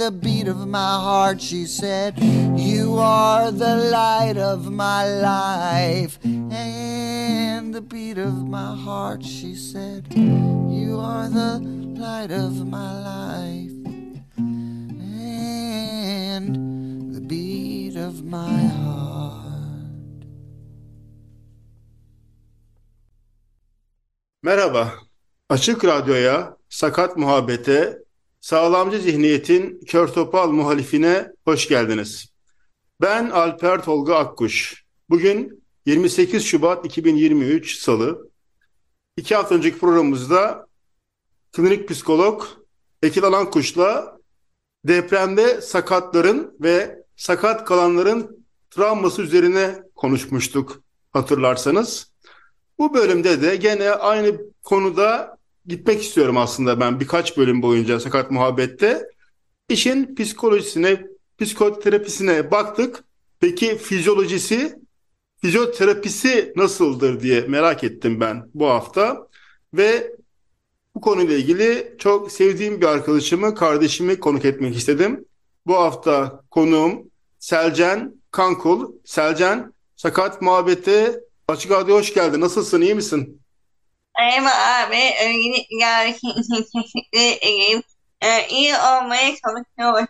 the beat of my heart. She said, You are the light of my life and the beat of my heart. She said, You are the light of my life and the beat of my heart. Merhaba. Açık Radyo'ya, Sakat Muhabbete, Sağlamcı Zihniyet'in kör topal muhalifine hoş geldiniz. Ben Alper Tolga Akkuş. Bugün 28 Şubat 2023 Salı. İki hafta önceki programımızda klinik psikolog Ekil Alankuş'la depremde sakatların ve sakat kalanların travması üzerine konuşmuştuk hatırlarsanız. Bu bölümde de gene aynı konuda gitmek istiyorum aslında ben birkaç bölüm boyunca sakat muhabbette. İşin psikolojisine, psikoterapisine baktık. Peki fizyolojisi, fizyoterapisi nasıldır diye merak ettim ben bu hafta. Ve bu konuyla ilgili çok sevdiğim bir arkadaşımı, kardeşimi konuk etmek istedim. Bu hafta konuğum Selcan Kankul. Selcan, sakat muhabbete Açık Radyo hoş geldin. Nasılsın, iyi misin? Merhaba abi, öncelikle teşekkür ederim. Ee, iyi olmaya çalışıyorum.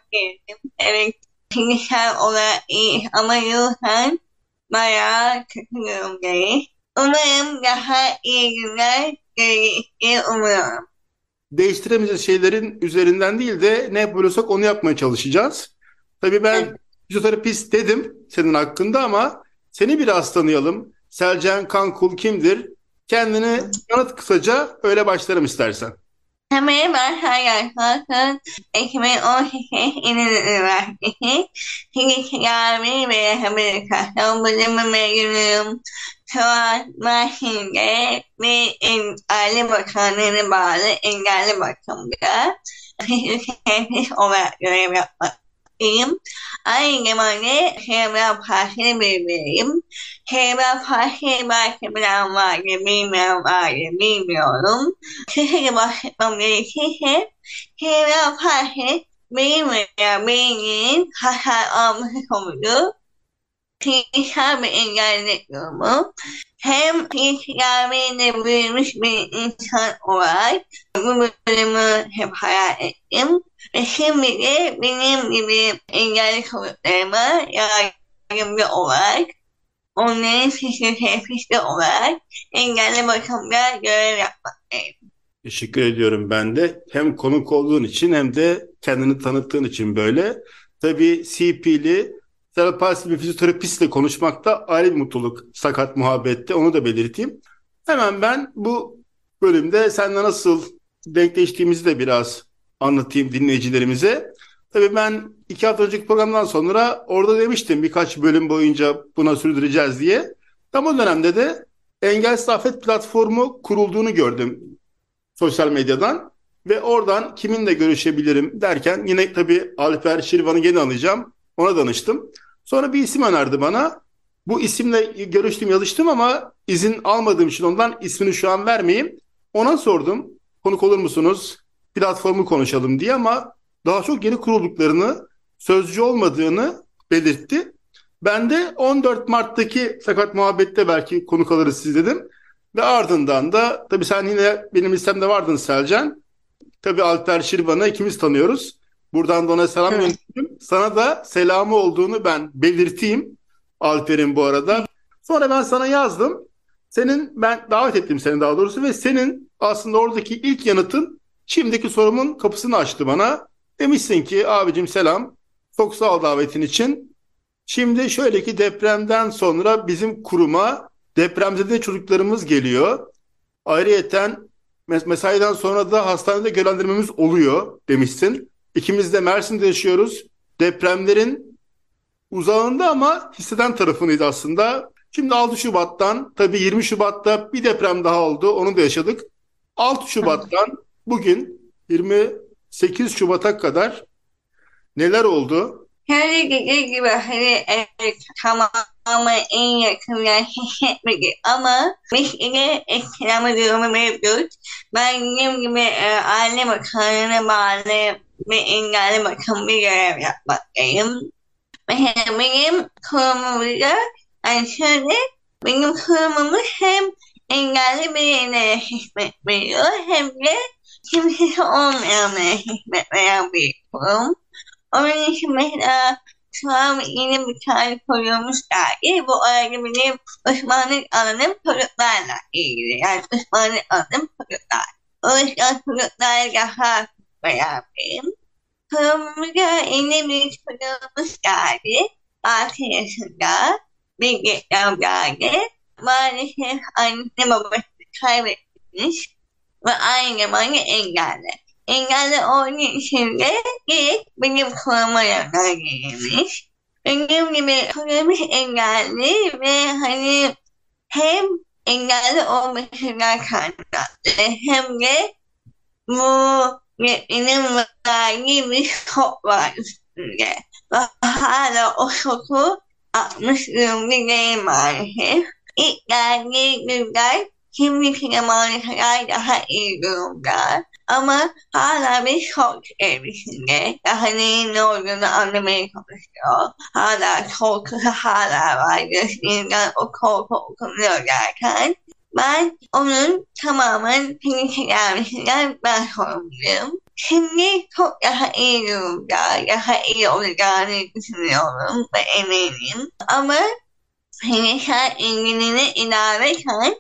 Evet, fiziksel olarak iyi ama ruhen bayağı kötü durumdayım. Umarım daha iyi günler gelecek diye umuyorum. değiştiremeyeceğiz şeylerin üzerinden değil de ne yapabiliyorsak onu yapmaya çalışacağız. Tabii ben Evet. fizyoterapist dedim senin hakkında ama seni biraz tanıyalım. Selcan Kankul kimdir? Kendini tanıt kısaca öyle başlarım istersen. Merhaba arkadaşlar. 2018 İnönü Üniversitesi Tedavi ve Rehabilitasyon Bölümü mezunuyum. Şu an Mersin'de bir engelli bakanlığına bağlı engelli bakımda fizyoterapist olarak görev em ấy ngày mà nghe hem ra phá hem về về em hem ra phá hem ba hem ra mà cái mi mèo mà cái mi mèo đúng khi khi cái mà mà nghe khi hết hem ra phá hết mi mèo mi nghe ha ha om không được fiziksel bir engellilik durumu. Hem fiziksel büyümüş bir insan olarak bu bölümü hep hayal ettim. Ve şimdi de benim gibi engelli çocuklarıma yardımcı olarak onların fizyoterapisti olarak engelli bakımda görev yapmaktayım. Teşekkür ediyorum ben de. Hem konuk olduğun için hem de kendini tanıttığın için böyle. Tabii CP'li Cerebral palsi bir fizyoterapistle konuşmak da ayrı bir mutluluk sakat muhabbette onu da belirteyim. Hemen ben bu bölümde seninle nasıl denkleştiğimizi de biraz anlatayım dinleyicilerimize. Tabii ben iki hafta önceki programdan sonra orada demiştim birkaç bölüm boyunca buna sürdüreceğiz diye. Tam o dönemde de Engel Afet platformu kurulduğunu gördüm sosyal medyadan ve oradan kiminle görüşebilirim derken yine tabii Alper Şirvan'ı gene alacağım. Ona danıştım. Sonra bir isim önerdi bana. Bu isimle görüştüm, yazıştım ama izin almadığım için ondan ismini şu an vermeyeyim. Ona sordum. Konuk olur musunuz? Platformu konuşalım diye ama daha çok yeni kurulduklarını, sözcü olmadığını belirtti. Ben de 14 Mart'taki Sakat Muhabbet'te belki konuk alırız siz dedim. Ve ardından da tabii sen yine benim listemde vardın Selcan. Tabii Alper Şirvan'ı ikimiz tanıyoruz. Buradan da ona selam Evet. gönderiyorum. Sana da selamı olduğunu ben belirteyim. Alper'in bu arada. Sonra ben sana yazdım. Senin ben davet ettim seni daha doğrusu ve senin aslında oradaki ilk yanıtın şimdiki sorumun kapısını açtı bana. Demişsin ki abicim selam. Çok sağ ol davetin için. Şimdi şöyle ki depremden sonra bizim kuruma depremzede çocuklarımız geliyor. Ayrıyeten mes- mesaiden sonra da hastanede görevlendirmemiz oluyor demişsin. İkimiz de Mersin'de yaşıyoruz. Depremlerin uzağında ama hisseden tarafındayız aslında. Şimdi 6 Şubat'tan tabii 20 Şubat'ta bir deprem daha oldu. Onu da yaşadık. 6 Şubat'tan bugün 28 Şubat'a kadar neler oldu? Her dediği gibi hani evet tamamen en yakından hissetmedik ama yine etkileme durumu mevcut. Ben dediğim gibi e, aile bakanlığına bağlı bir engelli bakım bir görev yapmaktayım. Mesela benim kurumumda yani şöyle benim kurumumuz hem engelli birine hizmet veriyor hem de kimsesi olmayanlara hizmet veren bir kurum. Onun için mesela şu an yeni bir tane kurulmuş dergi. Bu arada benim uzmanlık alanım çocuklarla ilgili. Yani uzmanlık alanım çocuklar. O yüzden çocuklarla daha beraberim. Kurumumuza yeni bir çocuğumuz geldi. 6 yaşında. Geçen geldi. Maalesef annesi babası kaybetmiş. Ve aynı zamanda engelli. Engelli olduğu için de direkt benim kuruma yönlendirilmiş. Benim gibi kurumumuz engelli ve hani hem engelli olmasından kaynaklı hem de bu yetinin verdiği bir şok var üstünde. Ve hala o şoku atmış durumda değil maalesef. İlk geldiği günler şimdiki zamana kadar daha iyi durumda. Ama hala bir şok evresinde. Daha neyin ne olduğunu anlamaya çalışıyor. Hala korkusu hala var. Gözlerinden o korku okunuyor derken. Ben onun tamamen klinik tedavisinden ben sorumluyum. Şimdi çok daha iyi durumda, daha iyi olacağını düşünüyorum ve eminim. Ama klinisel ilgilini ilerlerken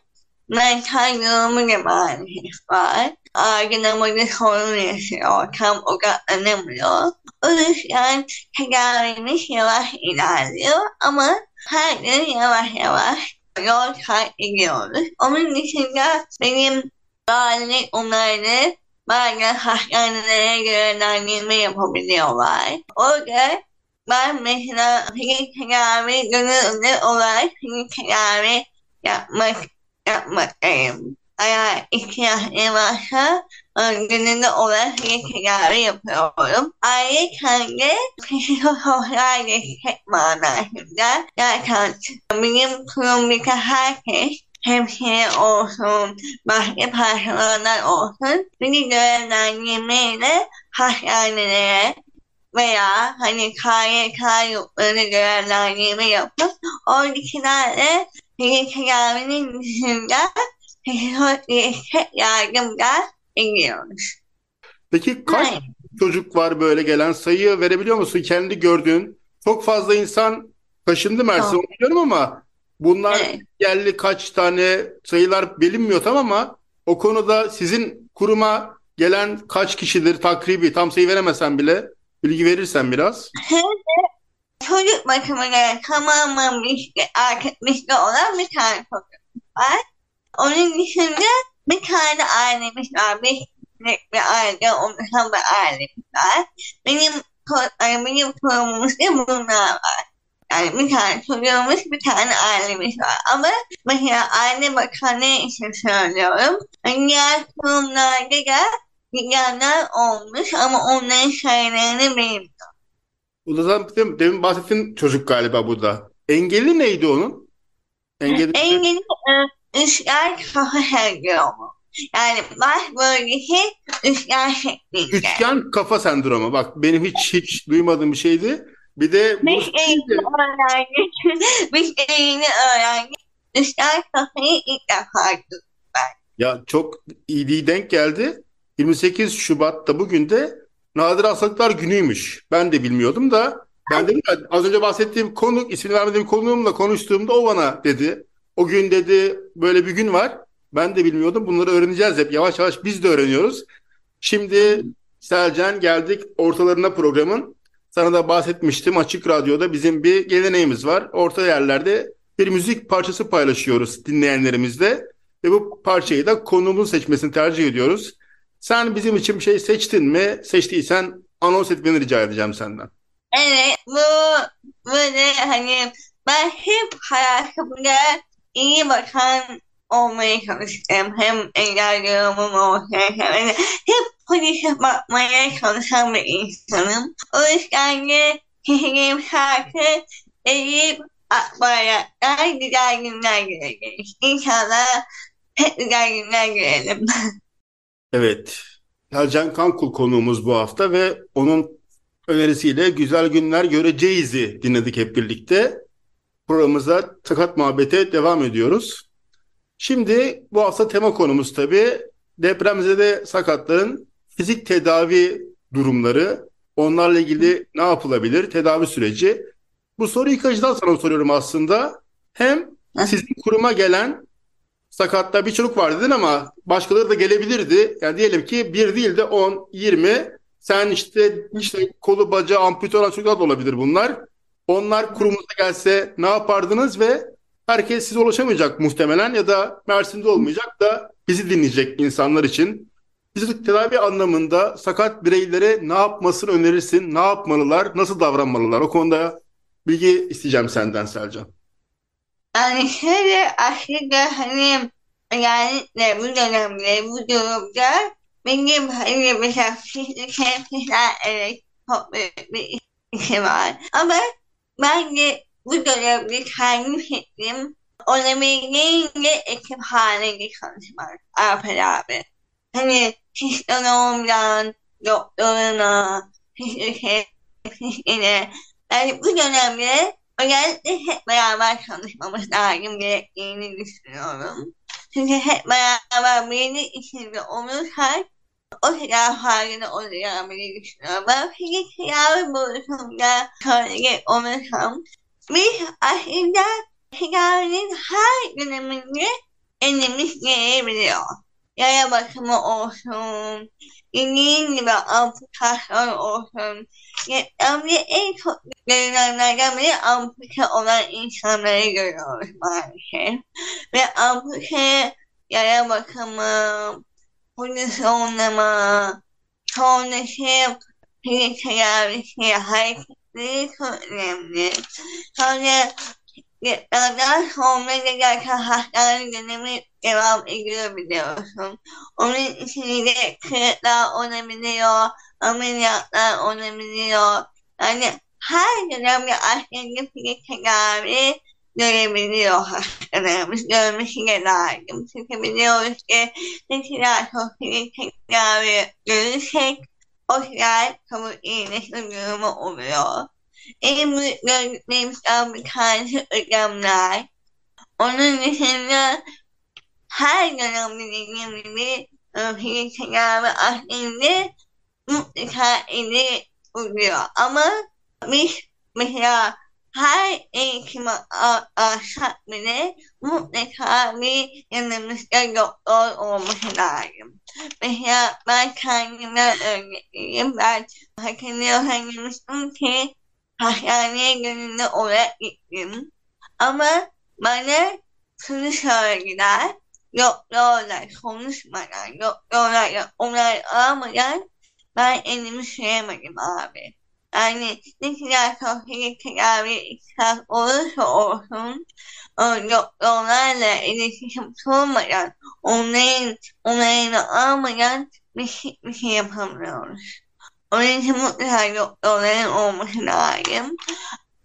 mental durumu da maalesef var. Algılamada sorun yaşıyor, tam odaklanamıyor. O yüzden tedavimiz yavaş ilerliyor ama her gün yavaş yavaş yol kat ediyoruz. Onun dışında benim bağlılık onaylı bazen hastanelere görevlendirme yapabiliyorlar. Orada ben mesela fizik tedavi gönüllü olarak fizik tedavi yapmak yapmaktayım. Eğer ihtiyaçları varsa gönüllü olarak fizik tedavi yapıyorum. Ayrıca de psikososyal destek manasında zaten benim kurumdaki herkes hemşire olsun, başka personeller olsun beni görevlendirmeyle hastanelere veya hani KYK yurtlarına görevlendirme yapıp oradakilerle fizik tedavinin dışında psikolojik yardımlar ediyoruz. Peki kaç Hayır. çocuk var böyle gelen sayı verebiliyor musun? Kendi gördüğün çok fazla insan taşındı Mersin Tamam. biliyorum ama bunlar Evet. yerli kaç tane sayılar bilinmiyor tamam ama o konuda sizin kuruma gelen kaç kişidir takribi tam sayı veremesen bile bilgi verirsen biraz. Çocuk bakımına tamamen bizde, artık bizde olan bir tane çocuk var. Onun dışında bir tane ailemiz var. Beş kişilik bir aile oluşan bir ailemiz var. Benim, yani benim kurumumuzda bunlar var. Yani bir tane çocuğumuz, bir tane ailemiz var. Ama mesela aile bakanlığı için söylüyorum. Diğer kurumlarda da gidenler olmuş ama onların sayılarını bilmiyorum. Bu da zaten demin bahsettiğin çocuk galiba bu da. Engelli neydi onun? Engelli Engelli e, üçgen kafa sendromu. Yani baş bölgesi üçgen şeklinde. üçgen kafa sendromu. Bak benim hiç hiç duymadığım bir şeydi. Bir de Biz eğitim öğrendik. Biz eğitim öğrendik. Üçgen kafayı ilk defa. Ya çok iyi denk geldi. 28 Şubat'ta bugün de Nadir Hastalıklar Günü'ymüş. Ben de bilmiyordum da ben dedim az önce bahsettiğim konuk, ismini vermediğim konuğumla konuştuğumda o bana dedi. O gün dedi böyle bir gün var. Ben de bilmiyordum. Bunları öğreneceğiz hep. Yavaş yavaş biz de öğreniyoruz. Şimdi Selcan geldik ortalarına programın. Sana da bahsetmiştim açık radyoda bizim bir geleneğimiz var. Orta yerlerde bir müzik parçası paylaşıyoruz dinleyenlerimizle. Ve bu parçayı da konuğumuzun seçmesini tercih ediyoruz. Sen bizim için bir şey seçtin mi? Seçtiysen anons etmeni rica edeceğim senden. Evet bu böyle hani ben hep hayatımda iyi bakan olmaya çalıştım. Hem engel durumum olsun hem de hep polise bakmaya çalışan bir insanım. O yüzden de seçtiğim şarkı Eyüp Akbayrak'tan güzel günler göreceğiz. İnşallah hep güzel günler görelim. Evet. Selcan Kankul konuğumuz bu hafta ve onun önerisiyle Güzel Günler Göreceğiz'i dinledik hep birlikte. Programımıza Sakat Muhabbet'e devam ediyoruz. Şimdi bu hafta tema konumuz tabii depremzede sakatların fizik tedavi durumları, onlarla ilgili ne yapılabilir, tedavi süreci. Bu soruyu ilk açıdan sana soruyorum aslında. Hem sizin kuruma gelen sakatta bir çocuk var dedin ama başkaları da gelebilirdi. Yani diyelim ki bir değil de 10, 20. Sen işte işte kolu bacağı ampute olan çocuklar da olabilir bunlar. Onlar kurumuza gelse ne yapardınız ve herkes size ulaşamayacak muhtemelen ya da Mersin'de olmayacak da bizi dinleyecek insanlar için. Fizik tedavi anlamında sakat bireylere ne yapmasını önerirsin? Ne yapmalılar? Nasıl davranmalılar? O konuda bilgi isteyeceğim senden Selcan. Yani şöyle aslında hani yani ne bu dönemde bu durumda benim hani mesela fizik tepkiler evet çok büyük bir işi var. Ama ben de bu dönemde kendi fikrim olabildiğince ekip halinde çalışmak Alper abi. Hani psikoloğumdan doktoruna, fizyoterapisine yani bu dönemde özellikle hep beraber çalışmamız lazım gerektiğini düşünüyorum. Çünkü hep beraber birinin içinde olursak o kadar faydalı olacağını düşünüyorum. Ben fizik tedavi boyutunda söyleyecek olursam biz aslında tedavinin her döneminde elimiz gelebiliyor. Yaya bakımı olsun, dediğim gibi amputasyon olsun. Depremde en çok görülenlerden biri ampute olan insanları görüyoruz maalesef. Ve ampute yara bakımı, pozisyonlama, sonrası fizik tedavisi, hareketleri çok önemli. Sonra depremden sonra da gerçekten hastane dönemi devam ediyor biliyorsun. Onun içinde kırıklar olabiliyor, ameliyatlar olabiliyor. Yani her dönemde aslında fizik tedavi görebiliyor hastalarımız. Görmesi de lazım. Çünkü biliyoruz ki ne kadar çok fizik tedavi görürsek o kadar kabul iyileşme durumu oluyor. En büyük gördüklerimizden bir tanesi ödemler. Onun dışında her dönemde dediğim gibi fizik tedavi aslında mutlaka eli oluyor. Ama biz mesela her eğitimi alsak bile mutlaka bir yanımızda doktor olması lazım. Mesela ben kendimden örnekleyeyim. Ben hatırlıyorsanmıştım ki hastaneye gönüllü olarak gittim. Ama bana şunu söylediler. Doktorla konuşmadan, doktorla onay almadan ben elimi süremedim abi. Yani ne kadar fizik tedavi ihtiyaç olursa olsun doktorlarla iletişim kurmadan, onların onayını almadan biz hiçbir şey yapamıyoruz. Onun için mutlaka doktorların olması lazım.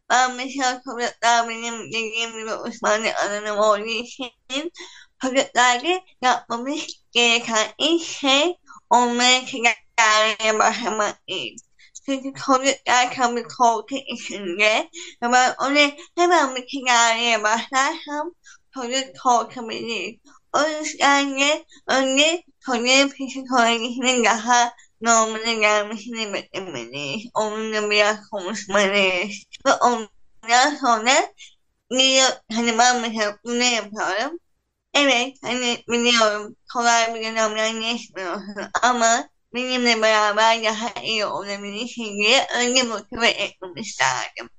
Ben mesela çocuklar benim dediğim gibi uzmanlık alanım olduğu için çocuklarda yapmamız gereken ilk şey onlara tedaviye başlamak değil. Çünkü çocuklar tabii korku içinde ve ben ona hemen bir tedaviye başlarsam çocuk korkabilir. O yüzden de önce çocuğun psikolojisinin daha normale gelmesini beklemeliyiz. Onunla biraz konuşmalıyız. Ve ondan sonra biliyor, hani ben mesela bunu yapıyorum. Evet hani biliyorum kolay bir dönemden geçmiyorsun ama benimle beraber daha iyi olabilirsin diye önce motive lazım.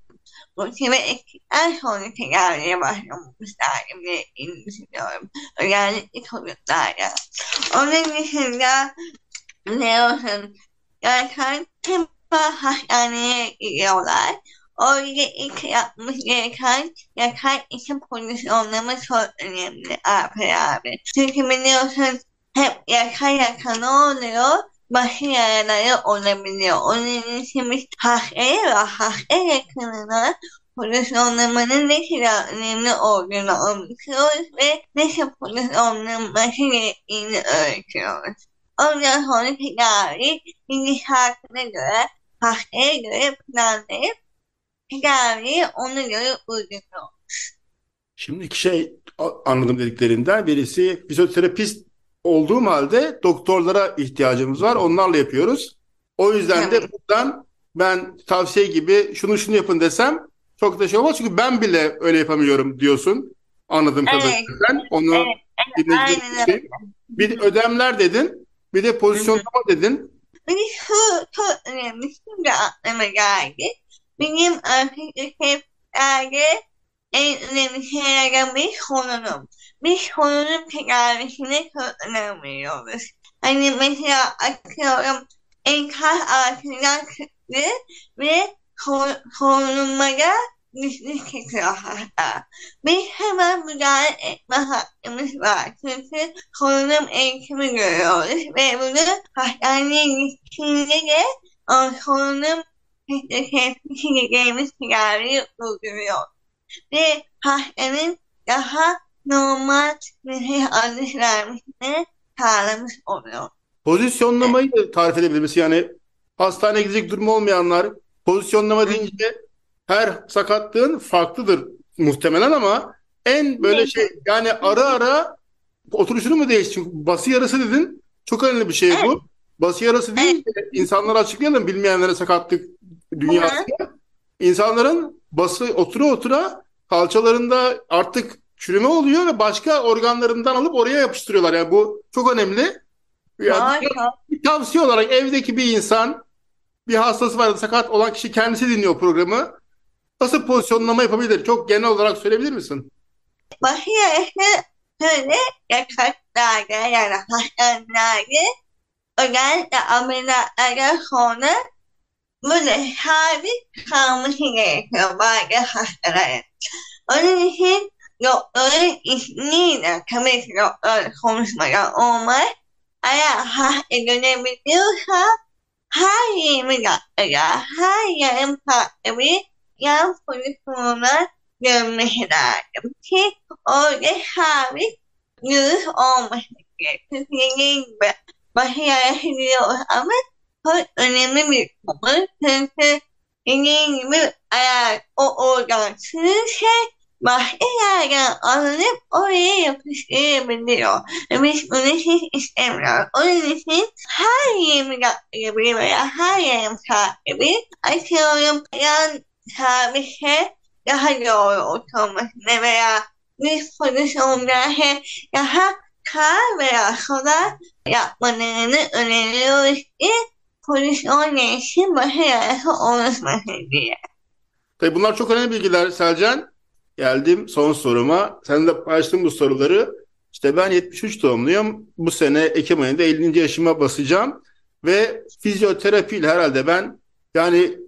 Motive ettikten sonra tedaviye lazım diye düşünüyorum. Özellikle çocuklarda. Onun dışında biliyorsun zaten tüm hastaneye gidiyorlar. Orada ilk yapmış gereken yakar iki pozisyonlama çok önemli abi abi. Çünkü biliyorsun hep yaka yaka ne oluyor? Başı yaraları olabiliyor. Onun için biz hastaya ve hasta yakınına pozisyonlamanın ne kadar önemli olduğunu anlatıyoruz ve nasıl pozisyonlanması gerektiğini öğretiyoruz. Ondan sonra tedavi gidişatına göre, hastaya göre planlayıp tedaviyi ona göre uyguluyoruz. Şimdi iki şey anladım dediklerinden. Birisi fizyoterapist olduğum halde doktorlara ihtiyacımız var. Onlarla yapıyoruz. O yüzden de Evet. buradan ben tavsiye gibi şunu şunu yapın desem çok da şey olmaz. Çünkü ben bile öyle yapamıyorum diyorsun. Anladığım Evet. kadarıyla. Ben onu Evet, dinleyiciler aynen için- Bir ödemler dedin. Bir de pozisyonlama dedin. Bir şu çok önemli şimdi aklıma geldi. Benim arkadaşlıklarda en önemli şeylerden bir sorunum. Bir sorunun tedavisine çok önem veriyoruz. Hani mesela atıyorum enkaz altından çıktı ve sorunlara güçlük çekiyor hasta. Biz hemen müdahale etme hakkımız var. Çünkü sorunun eğitimi görüyoruz ve bunu hastaneye gittiğinde de o sorunun tedaviyi tedaviyi uyguluyor. Ve hastanın daha normal bir alış vermesini sağlamış oluyor. Pozisyonlamayı da tarif edebilir misin? Yani hastaneye gidecek durumu olmayanlar pozisyonlama deyince her sakatlığın farklıdır muhtemelen ama en böyle Evet. şey yani ara ara oturuşunu mu değiştir? Çünkü bası yarası dedin. Çok önemli bir şey bu. Bası yarası deyince insanlara açıklayalım bilmeyenlere sakatlık dünyasında. İnsanların bası otura otura kalçalarında artık çürüme oluyor ve başka organlarından alıp oraya yapıştırıyorlar. Yani bu çok önemli. Yani bir tavsiye olarak evdeki bir insan bir hastası var sakat olan kişi kendisi dinliyor programı. Nasıl pozisyonlama yapabilir? Çok genel olarak söyleyebilir misin? Başı yarısı şöyle yataklarda yani hastanelerde özellikle ameliyatlardan sonra böyle sabit kalması gerekiyor bazı hastaların. Onun için doktorun ismiyle tabii ki doktor konuşmadan olmaz. Eğer hasta dönebiliyorsa her 20 dakikada, her yarım saatte bir yan pozisyonuna dönmesi lazım ki orada sabit yürüyüş olması gerekiyor. em dediğim gibi başı yarışılıyor ama çok önemli bir konu. Çünkü dediğim gibi eğer o organ çürürse başka yerden alınıp oraya yapıştırabiliyor. Biz bunu hiç istemiyoruz. Onun için her 20 dakikada bir veya her yarım saatte bir atıyorum yan sabite daha doğru oturmasını veya bir pozisyonda daha sağ veya sola yapmalarını öneriyoruz ki pozisyon değişim başı yarısı oluşmasın diye. Tabii bunlar çok önemli bilgiler Selcan. Geldim son soruma. Sen de paylaştın bu soruları. İşte ben 73 doğumluyum. Bu sene Ekim ayında 50. yaşıma basacağım. Ve fizyoterapiyle herhalde ben yani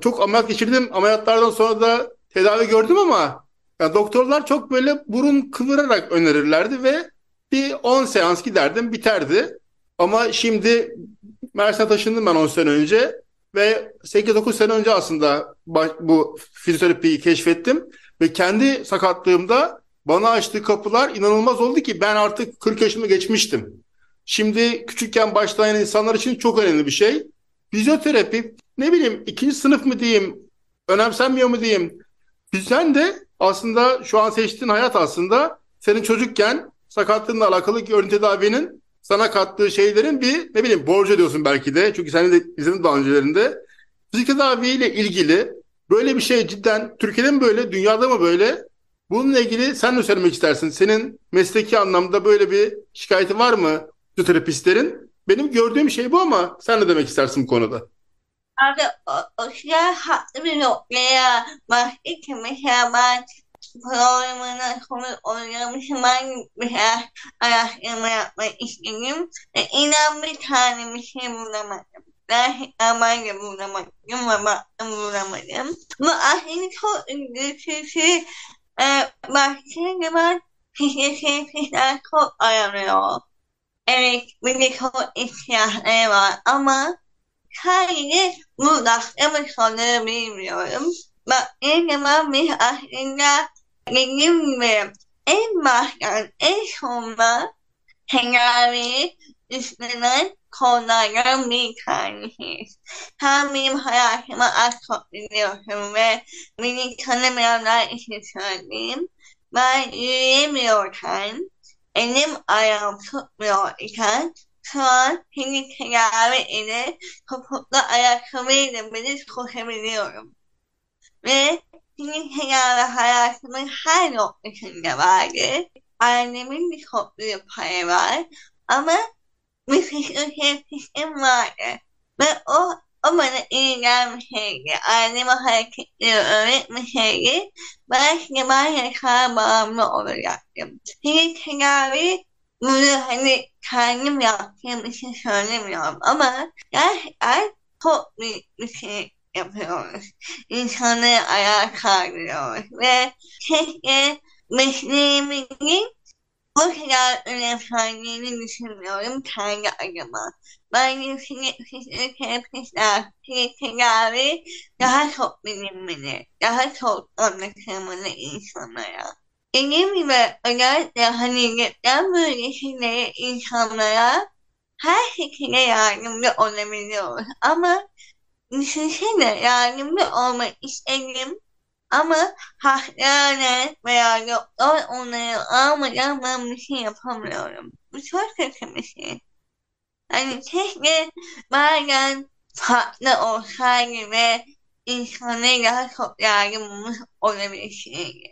çok ameliyat geçirdim. Ameliyatlardan sonra da tedavi gördüm ama ya doktorlar çok böyle burun kıvırarak önerirlerdi ve bir 10 seans giderdim biterdi. Ama şimdi Mersin'e taşındım ben 10 sene önce ve 8-9 sene önce aslında bu fizyoterapiyi keşfettim ve kendi sakatlığımda bana açtığı kapılar inanılmaz oldu ki ben artık 40 yaşımı geçmiştim. Şimdi küçükken başlayan insanlar için çok önemli bir şey. Fizyoterapi ne bileyim ikinci sınıf mı diyeyim, önemsenmiyor mu diyeyim. Sen de aslında şu an seçtiğin hayat aslında senin çocukken sakatlığınla alakalı görüntü tedavinin sana kattığı şeylerin bir ne bileyim borcu diyorsun belki de. Çünkü sen de izledin daha öncelerinde. Fizik tedaviyle ilgili böyle bir şey cidden Türkiye'de mi böyle, dünyada mı böyle? Bununla ilgili sen ne söylemek istersin? Senin mesleki anlamda böyle bir şikayeti var mı fizyoterapistlerin? Benim gördüğüm şey bu ama sen ne demek istersin bu konuda? Abi o, o kadar haklı bir noktaya başladı ki mesela ben programına konu oynamışım ben biraz araştırma yapmak istedim ve inan bir tane bir şey bulamadım. Gerçekten ben de bulamadım ve baktım bulamadım. Bu aslında çok ilginç çünkü e, baktığım zaman fizyoterapistler çok aranıyor. Evet, bir de çok ihtiyaçları var ama sadece bu dakika soruları bilmiyorum. Baktığım zaman biz aslında dediğim gibi en baştan en sonunda tedavi üstlenen konulardan bir tanesiyiz. Sen benim hayatıma az çok biliyorsun ve beni tanımayanlar için söyleyeyim. Ben yürüyemiyorken, elim ayağım tutmuyor iken şu an seni tedavi ile topuklu ayakkabıyla bile koşabiliyorum. Ve senin tedavi hayatımın her noktasında vardı. Annemin bir toplu payı var. Ama bir fizyoterapistім vardı. Ve o, o bana iyi gelmişeydi. Anneme hareketleri öğretmeseydi belki ben yatağa bağımlı olacaktım. Şimdi tedavi bunu hani kendim yaptığım için söylemiyorum ama gerçekten çok büyük bir şey yapıyoruz. İnsanları ayağa kaldırıyoruz ve keşke mesleğimizin bu kadar önemsendiğini düşünmüyorum kendi adıma. Bence fizyoterapistler, tedavi daha çok bilinmeli, daha çok anlatılmalı insanlara. Dediğim gibi özellikle hani deprem bölgesinde insanlara her şekilde yardımcı olabiliyoruz. Ama düşünsene yardımcı olmak istedim ama hastane veya doktor onları almadan ben bir şey yapamıyorum. Bu çok kötü bir şey. Hani keşke bazen farklı olsaydı ve insanlara daha çok yardımımız olabilseydi.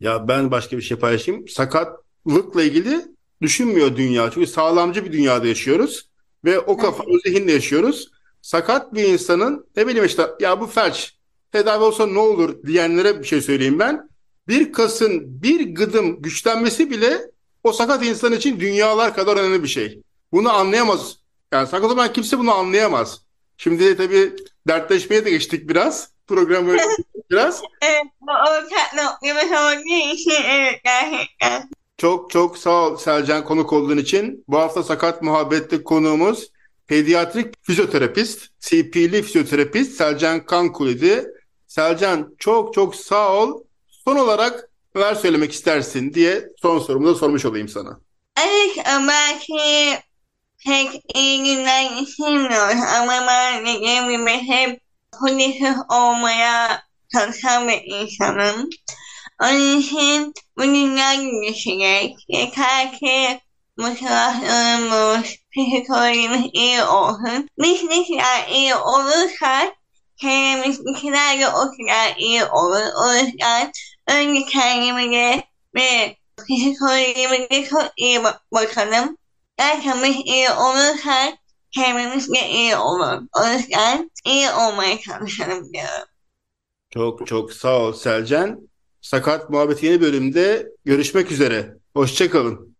Ya ben başka bir şey paylaşayım. Sakatlıkla ilgili düşünmüyor dünya. Çünkü sağlamcı bir dünyada yaşıyoruz. Ve o kafa, o zihinle yaşıyoruz. Sakat bir insanın ne bileyim işte ya bu felç tedavi olsa ne olur diyenlere bir şey söyleyeyim ben. Bir kasın bir gıdım güçlenmesi bile o sakat insan için dünyalar kadar önemli bir şey. Bunu anlayamaz. Yani sakat olan kimse bunu anlayamaz. Şimdi tabii dertleşmeye de geçtik biraz. Programı biraz. Evet, bu ortak noktamız olduğu için evet gerçekten. Çok çok sağ ol Selcan konuk olduğun için. Bu hafta Sakat Muhabbet'te konuğumuz pediatrik fizyoterapist, CP'li fizyoterapist Selcan Kankul idi. Selcan çok çok sağ ol. Son olarak neler söylemek istersin diye son sorumu da sormuş olayım sana. Evet belki pek iyi günler geçirmiyoruz ama ben dediğim hep pozitif olmaya çalışan bir insanım. Onun için bu dünya geçecek. Yeter ki motivasyonumuz, psikolojimiz iyi olsun. Biz ne kadar iyi olursak kendimizdekiler de o kadar iyi olur. O yüzden önce kendimize ve psikolojimize çok iyi bak bakalım. Gerçekten iyi olursak kendimiz de iyi olur. O yüzden iyi olmaya çalışalım diyorum. Çok çok sağ ol Selcan. Sakat Muhabbet yeni bölümde görüşmek üzere. Hoşçakalın.